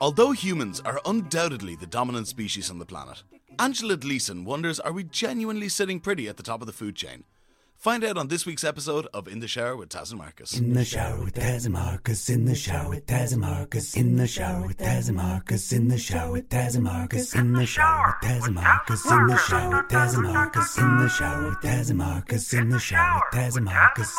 Although humans are undoubtedly the dominant species on the planet, Angela Gleason wonders are we genuinely sitting pretty at the top of the food chain? Find out on this week's episode of In the Shower with Taz and Marcus. In the shower with Taz and Marcus. In the shower with Taz and Marcus. In the shower with Taz and Marcus. In the shower with Taz and Marcus. In the shower with Taz and Marcus. In the shower with Taz and Marcus. In the shower with Taz and Marcus. In the shower with Taz and Marcus.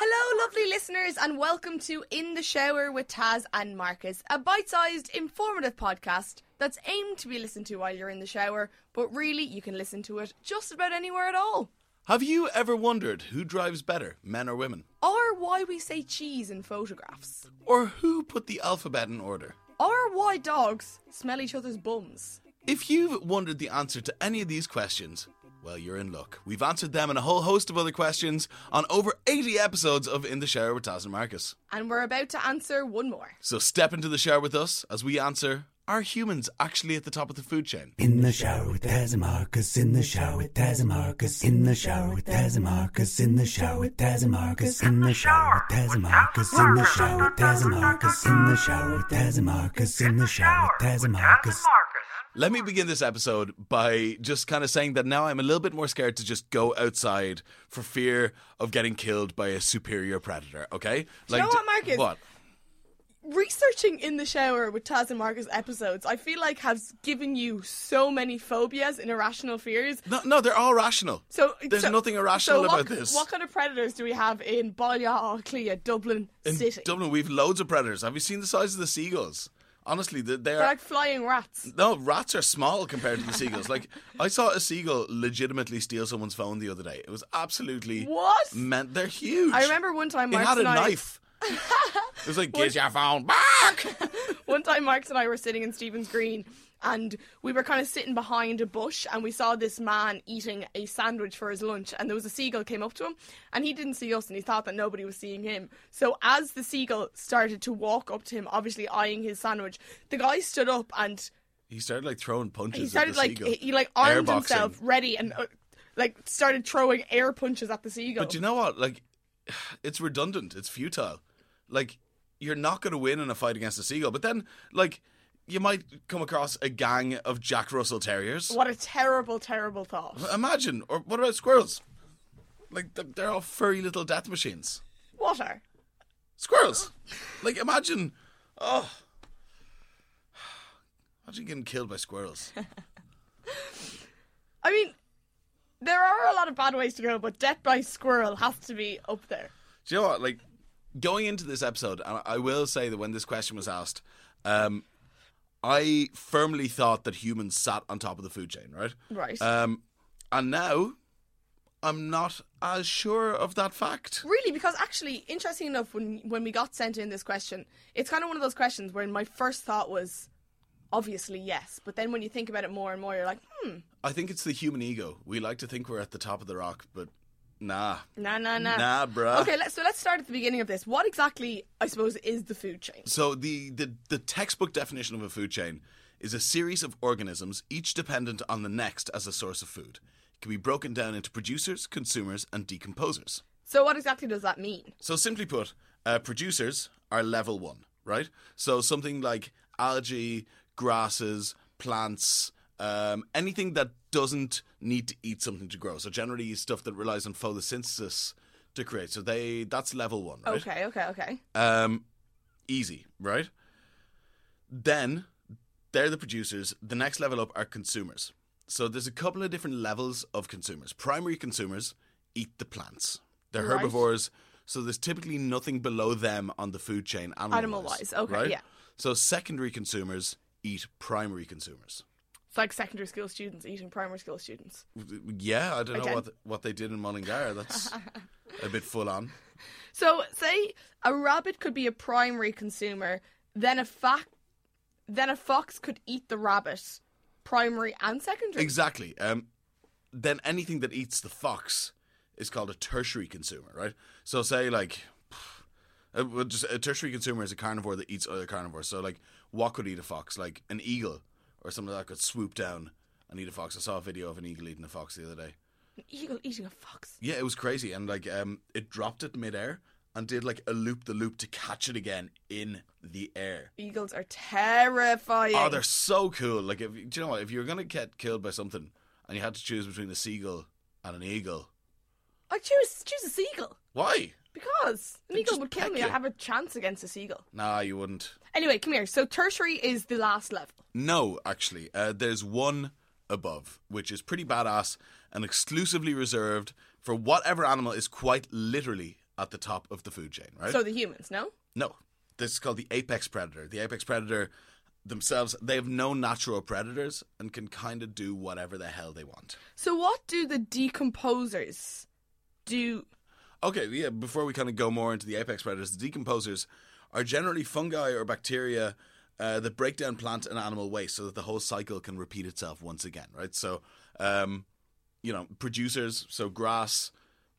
Hello, lovely listeners, and welcome to In the Shower with Taz and Marcus, a bite sized, informative podcast that's aimed to be listened to while you're in the shower, but really you can listen to it just about anywhere at all. Have you ever wondered who drives better, men or women? Or why we say cheese in photographs. Or who put the alphabet in order? Or why dogs smell each other's bums. If you've wondered the answer to any of these questions, well, you're in luck. We've answered them and a whole host of other questions on over 80 episodes of In the Shower with Taz and Marcus. And we're about to answer one more. So step into the shower with us as we answer are humans actually at the top of the food chain? In the shower with Taz and in the shower with Taz and in the shower with Taz and in the shower with Taz and in the shower with Taz and in the shower with Taz and in the shower with Taz and in the shower with Taz and Let me begin this episode by just kind of saying that now I'm a little bit more scared to just go outside for fear of getting killed by a superior predator, okay? Like, you know what, Marcus? What? Researching in the shower with Taz and Marcus episodes, I feel like has given you so many phobias and irrational fears. No, no, they're all rational. So There's so- nothing irrational so what, about this. What kind of predators do we have in Balliol, Clea, Dublin In City? Dublin, we've loads of predators. Have you seen the size of the seagulls? Honestly, they- they're, They're like flying rats. no rats are small compared to the seagulls. Like I saw a seagull legitimately steal someone's phone the other day. It was absolutely What? meant they're huge. I remember one time it Marcus had a and I, knife. it was like, get your phone back. one time Marks and I were sitting in Stephen's Green and we were kind of sitting behind a bush and we saw this man eating a sandwich for his lunch and there was a seagull came up to him and he didn't see us and he thought that nobody was seeing him. So as the seagull started to walk up to him, obviously eyeing his sandwich, the guy stood up and He started like throwing punches. he at started the like seagull. he, he like armed himself ready and uh, like started throwing air punches at the seagull. But you know what? Like, it's redundant. It's futile. Like, you're not going to win in a fight against a seagull. But then, like, you might come across a gang of Jack Russell Terriers. what a terrible, terrible thought. Imagine. Or what about squirrels? Like, they're- all furry little death machines. What are? Squirrels. Like, imagine. Oh. Imagine getting killed by squirrels. I mean, there are a lot of bad ways to go, but death by squirrel has to be up there. Do you know what? Like going into this episode, and I will say that when this question was asked, um, I firmly thought that humans sat on top of the food chain, right? Right. Um, and now I'm not as sure of that fact. Really, because actually, interesting enough, when when we got sent in this question, it's kind of one of those questions where my first thought was obviously yes, but then when you think about it more and more, you're like, hmm, I think it's the human ego. We like to think we're at the top of the rock, but nah, nah, nah, nah. nah, bruh. Okay, let's, so let's start at the beginning of this. What exactly, I suppose, is the food chain? So the, the the textbook definition of a food chain is a series of organisms, each dependent on the next as a source of food. It can be broken down into producers, consumers, and decomposers. So what exactly does that mean? So simply put, uh, producers are level one, right? So something like algae, grasses, plants, um, anything that doesn't need to eat something to grow. So generally stuff that relies on photosynthesis to create. So they that's level one, right? Okay, okay, okay. Um, easy, right? Then they're the producers. The next level up are consumers. So there's a couple of different levels of consumers. Primary consumers eat the plants. They're Right. herbivores, so there's typically nothing below them on the food chain animal Animal-wise, okay, right? yeah. So secondary consumers eat primary consumers. It's like secondary school students eating primary school students. Yeah, I don't know Okay. what what they did in Mullingar. That's a bit full on. So, say a rabbit could be a primary consumer, then a fa- then a fox could eat the rabbit, primary and secondary. Exactly. Um, then anything that eats the fox is called a tertiary consumer, right? So say like, just a tertiary consumer is a carnivore that eats other carnivores. So like, what could eat a fox? Like an eagle or something like that could swoop down and eat a fox. I saw a video of an eagle eating a fox the other day. An eagle eating a fox. Yeah, it was crazy, and like um, it dropped it midair and did like a loop the loop to catch it again in the air. Eagles are terrifying. Oh, they're so cool. Like, if do you know what? If you're gonna get killed by something and you had to choose between a seagull and an eagle, I choose choose a seagull why? Because an They eagle would kill me. you. I have a chance against a seagull. Nah, you wouldn't. Anyway, come here. So tertiary is the last level. No, actually, uh, there's one above, which is pretty badass and exclusively reserved for whatever animal is quite literally at the top of the food chain. Right? So the humans, no? No, this is called the apex predator. The apex predator themselves, they have no natural predators and can kind of do whatever the hell they want. So what do the decomposers do? Okay, yeah, before we kind of go more into the apex predators, the decomposers are generally fungi or bacteria uh, that break down plant and animal waste so that the whole cycle can repeat itself once again, right? So, um, you know, producers, so grass,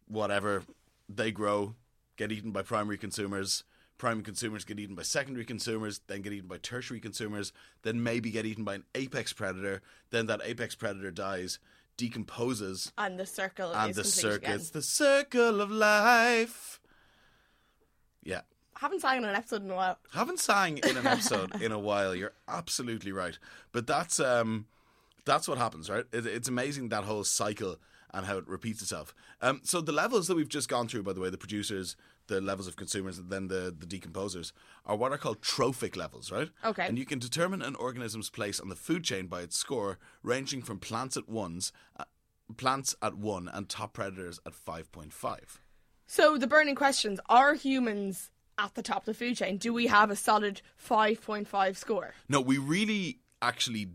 whatever, they grow, get eaten by primary consumers. Primary consumers get eaten by secondary consumers, then get eaten by tertiary consumers, then maybe get eaten by an apex predator. Then that apex predator dies, decomposes, And the circle and is the again. It's the circle of life. Yeah. Haven't sang on an episode in a while. Haven't sang in an episode in a while. You're absolutely right. But that's um that's what happens, right? It, it's amazing that whole cycle and how it repeats itself. Um, so the levels that we've just gone through, by the way, the producers, the levels of consumers, and then the the decomposers, are what are called trophic levels, right? Okay. And you can determine an organism's place on the food chain by its score, ranging from plants at ones, uh, plants at one, and top predators at five point five. So the burning questions: Are humans at the top of the food chain? Do we have a solid five point five score? No, we really actually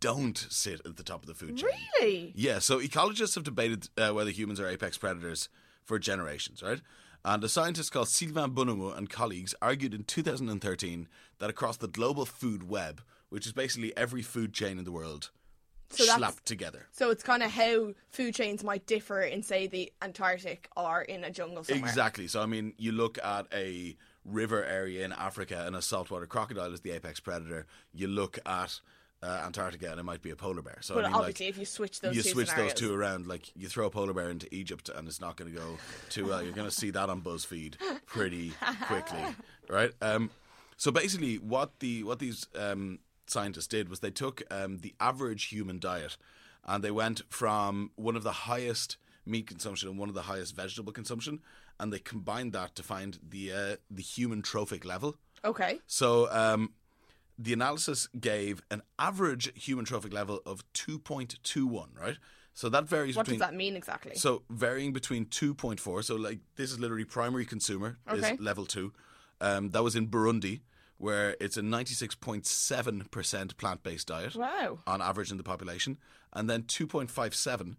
don't sit at the top of the food chain. Really? Yeah, so ecologists have debated uh, whether humans are apex predators for generations, right? And a scientist called Sylvain Bonhommeau and colleagues argued in 2013 that across the global food web, which is basically every food chain in the world, So slapped together. So it's kind of how food chains might differ in, say, the Antarctic or in a jungle somewhere. Exactly. So, I mean, you look at a river area in Africa and a saltwater crocodile is the apex predator. You look at uh, Antarctica and it might be a polar bear. So, But I mean, like, obviously, if you switch those you two switch scenarios, those two around. Like you throw a polar bear into Egypt, and it's not going to go too well. You're going to see that on BuzzFeed pretty quickly, right? Um, so basically, what the what these um, scientists did was they took um, the average human diet, and they went from one of the highest meat consumption and one of the highest vegetable consumption, and they combined that to find the uh, the human trophic level. Okay. So um, the analysis gave an average human trophic level of 2.21, right? So that varies What does that mean exactly? so varying between 2.4. So like this is literally primary consumer Okay. is level 2. Um, that was in Burundi where it's a 96.7% plant-based diet wow. on average in the population, and then 2.57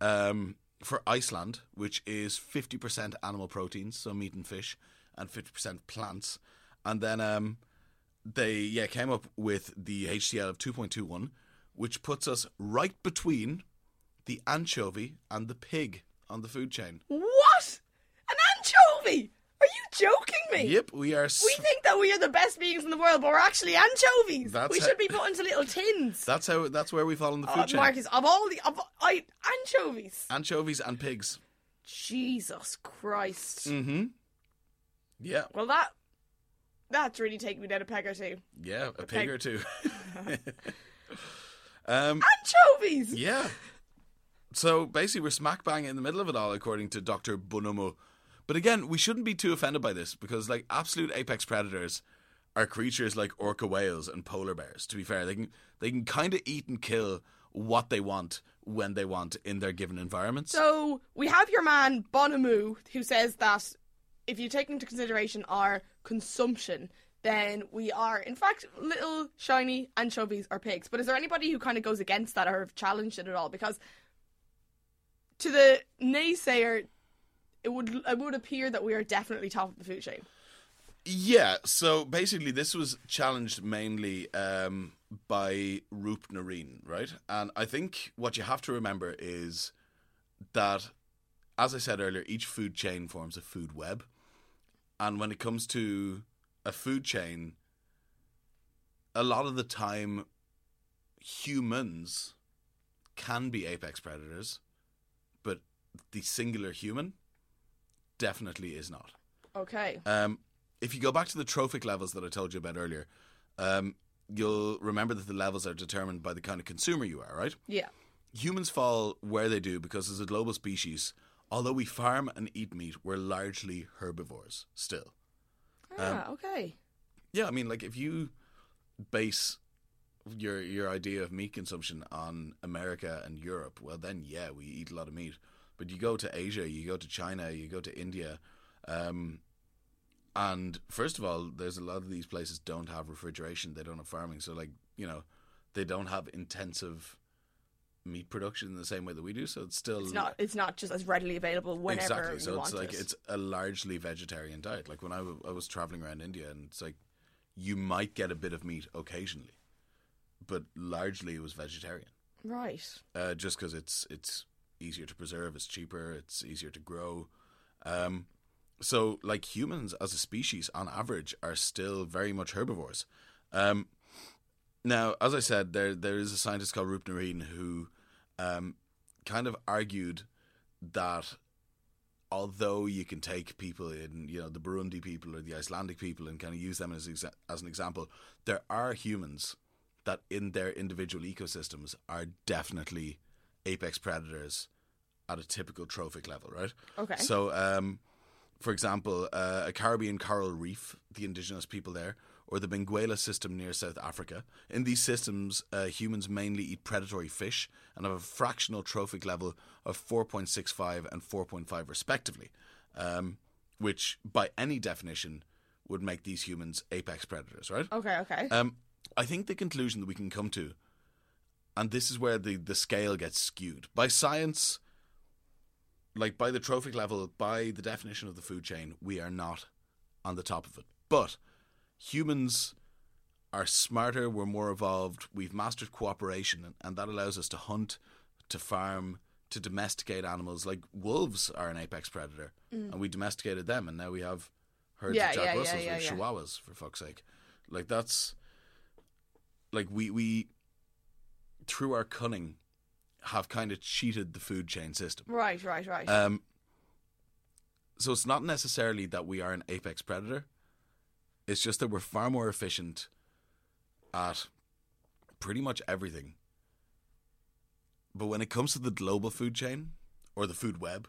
um, for Iceland, which is 50% animal proteins, so meat and fish, and 50% plants. And then um, they yeah came up with the HTL of 2.21, which puts us right between the anchovy and the pig on the food chain. What? An anchovy? Are you joking me? Yep, we are. s- We think that we are the best beings in the world, but we're actually anchovies. That's we how- should be put into little tins. that's how. That's where we fall in the food Uh, chain. Marcus, of all the of I, anchovies. Anchovies and pigs. Jesus Christ. Mm-hmm. Yeah, Well, that that's really taking me down a peg or two. yeah, a pig pig. or two. um, Anchovies. Yeah. So basically, we're smack bang in the middle of it all, according to Dr. Bonhommeau. But again, we shouldn't be too offended by this because, like, absolute apex predators are creatures like orca whales and polar bears. To be fair, they can they can kind of eat and kill what they want when they want in their given environments. So we have your man Bonhommeau who says that if you take into consideration our consumption, then we are in fact little shiny anchovies or pigs. But is there anybody who kind of goes against that or have challenged it at all? Because to the naysayer, it would it would appear that we are definitely top of the food chain. Yeah, so basically, this was challenged mainly um, by Roopnarine, right? And I think what you have to remember is that, as I said earlier, each food chain forms a food web. And when it comes to a food chain, a lot of the time, humans can be apex predators, but the singular human definitely is not. Okay. Um, if you go back to the trophic levels that I told you about earlier, um, you'll remember that the levels are determined by the kind of consumer you are, right? Yeah. Humans fall where they do because as a global species, although we farm and eat meat, we're largely herbivores still. Um, Ah, okay. Yeah, I mean, like if you base your your idea of meat consumption on America and Europe, well, then yeah, we eat a lot of meat. But you go to Asia, you go to China, you go to India, um, and first of all, there's a lot of these places don't have refrigeration, they don't have farming, so like you know, they don't have intensive meat production in the same way that we do. So it's still It's not. It's not just as readily available whenever exactly. you So want it's like it. it's a largely vegetarian diet. Like when I, w- I was traveling around India, and it's like you might get a bit of meat occasionally, but largely it was vegetarian. right. Uh, just because it's it's easier to preserve, it's cheaper, it's easier to grow. Um, so like humans as a species, on average, are still very much herbivores. Um, now, as I said, there there is a scientist called Roopnarine who um, kind of argued that although you can take people in, you know, the Burundi people or the Icelandic people and kind of use them as exa- as an example, there are humans that in their individual ecosystems are definitely apex predators at a typical trophic level, right? Okay. So, um, for example, uh, a Caribbean coral reef, the indigenous people there, or the Benguela system near South Africa. In these systems, uh, humans mainly eat predatory fish and have a fractional trophic level of 4.65 and 4.5, respectively, um, which, by any definition, would make these humans apex predators, right? Okay. Okay. Um, I think the conclusion that we can come to, and this is where the, the scale gets skewed by science, like by the trophic level, by the definition of the food chain, we are not on the top of it. But humans are smarter, we're more evolved, we've mastered cooperation, and, and that allows us to hunt, to farm, to domesticate animals. Like wolves are an apex predator, and we domesticated them, and now we have herds Yeah, of Jack yeah, Russells yeah, or. Chihuahuas, for fuck's sake. Like that's like we we through our cunning have kind of cheated the food chain system. right. Right. Right. Um, so it's not necessarily that we are an apex predator. It's just that we're far more efficient at pretty much everything. But when it comes to the global food chain or the food web,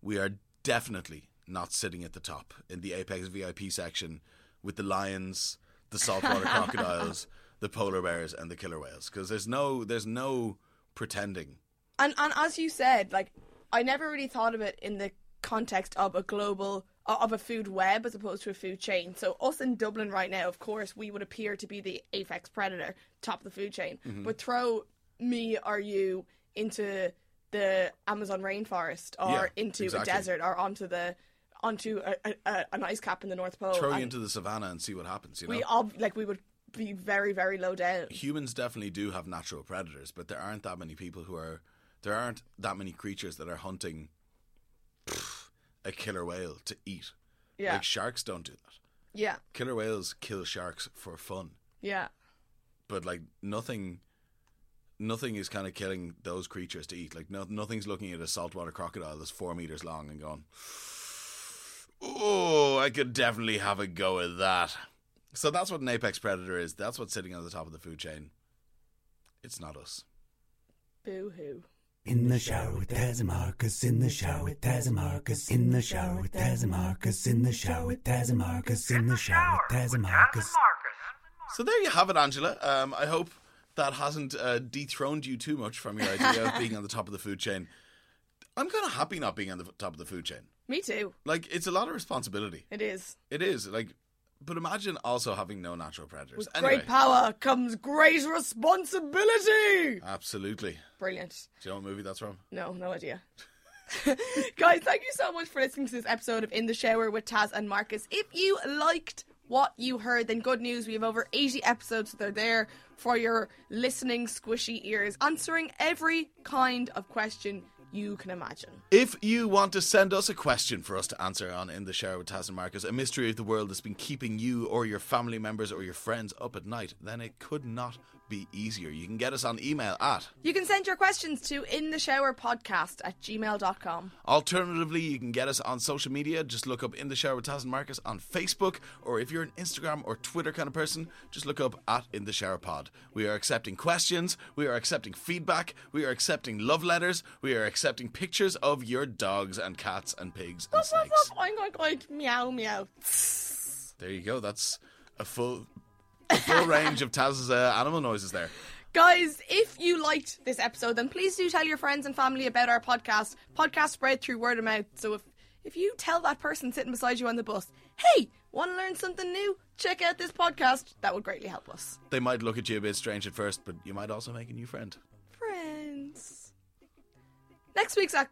we are definitely not sitting at the top in the apex VIP section with the lions, the saltwater crocodiles, the polar bears, and the killer whales. Because there's no there's no pretending. And and as you said, like I never really thought of it in the context of a global of a food web as opposed to a food chain. So us in Dublin right now, of course, we would appear to be the apex predator, top of the food chain. Mm-hmm. But throw me or you into the Amazon rainforest or Yeah, into exactly. a desert or onto the onto a, a, a, an ice cap in the North Pole. Throw you into the savannah and see what happens. You know, we all like we would be very very low down. humans definitely do have natural predators, but there aren't that many people who are. There aren't that many creatures that are hunting a killer whale to eat. Yeah, Like sharks don't do that. yeah, Killer whales kill sharks for fun, yeah. but like nothing. Nothing is kind of killing those creatures to eat. Like no, nothing's looking at a saltwater crocodile that's four meters long and going, "Oh, I could definitely have a go at that." So that's what an apex predator is. That's what's sitting on the top of the food chain. It's not us. Boo hoo. In the shower with Taz and Marcus. In the shower with Taz and Marcus. In the shower with Taz and Marcus. In the shower with Taz and Marcus. In the shower with Taz and Marcus. So there you have it, Angela. Um, I hope that hasn't uh, dethroned you too much from your idea of being on the top of the food chain. I'm kind of happy not being on the top of the food chain. Me too. Like it's a lot of responsibility. It is. It is like, but imagine also having no natural predators. Anyway, Great power comes great responsibility. absolutely. Brilliant. Do you know what movie that's from? No, no idea. Guys, thank you so much for listening to this episode of In the Shower with Taz and Marcus. If you liked what you heard, then good news. We have over 80 episodes. that are there for your listening, squishy ears, answering every kind of question you can imagine. If you want to send us a question for us to answer on In the Shower with Taz and Marcus, a mystery of the world that's been keeping you or your family members or your friends up at night, then it could not be easier. You can get us on email at. You can send your questions to in the shower podcast at gmail.com. Alternatively, you can get us on social media. Just look up In the Shower with Taz and Marcus on Facebook, or if you're an Instagram or Twitter kind of person, just look up at In the Shower Pod. We are accepting questions, we are accepting feedback, we are accepting love letters, we are accepting pictures of your dogs and cats and pigs and snakes. I'm going like meow meow. There you go. That's a full, full range of Taz's uh, animal noises there. Guys, if you liked this episode, then please do tell your friends and family about our podcast. Podcast spread through word of mouth. So if if you tell that person sitting beside you on the bus, hey, want to learn something new? Check out this podcast. That would greatly help us. They might look at you a bit strange at first, but you might also make a new friend. Friends. Next week's ac-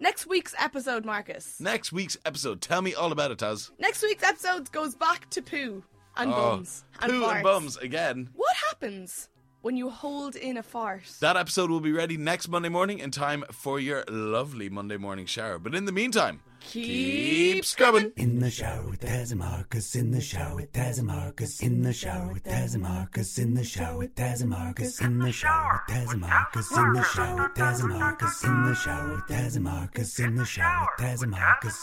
next week's episode, Marcus. Next week's episode, tell me all about it, Taz. Next week's episode goes back to poo and Oh, bums and poo farts. and bums again. What happens when you hold in a fart? That episode will be ready next Monday morning in time for your lovely Monday morning shower. But in the meantime, keep scrubbing. In the shower with Taz and Marcus. In the shower with Taz and Marcus. In the shower with Taz and Marcus. In the shower with Taz and Marcus. In the shower with Taz and Marcus. In the shower with Taz and Marcus. In the shower with Taz and Marcus. In the shower with Taz and Marcus.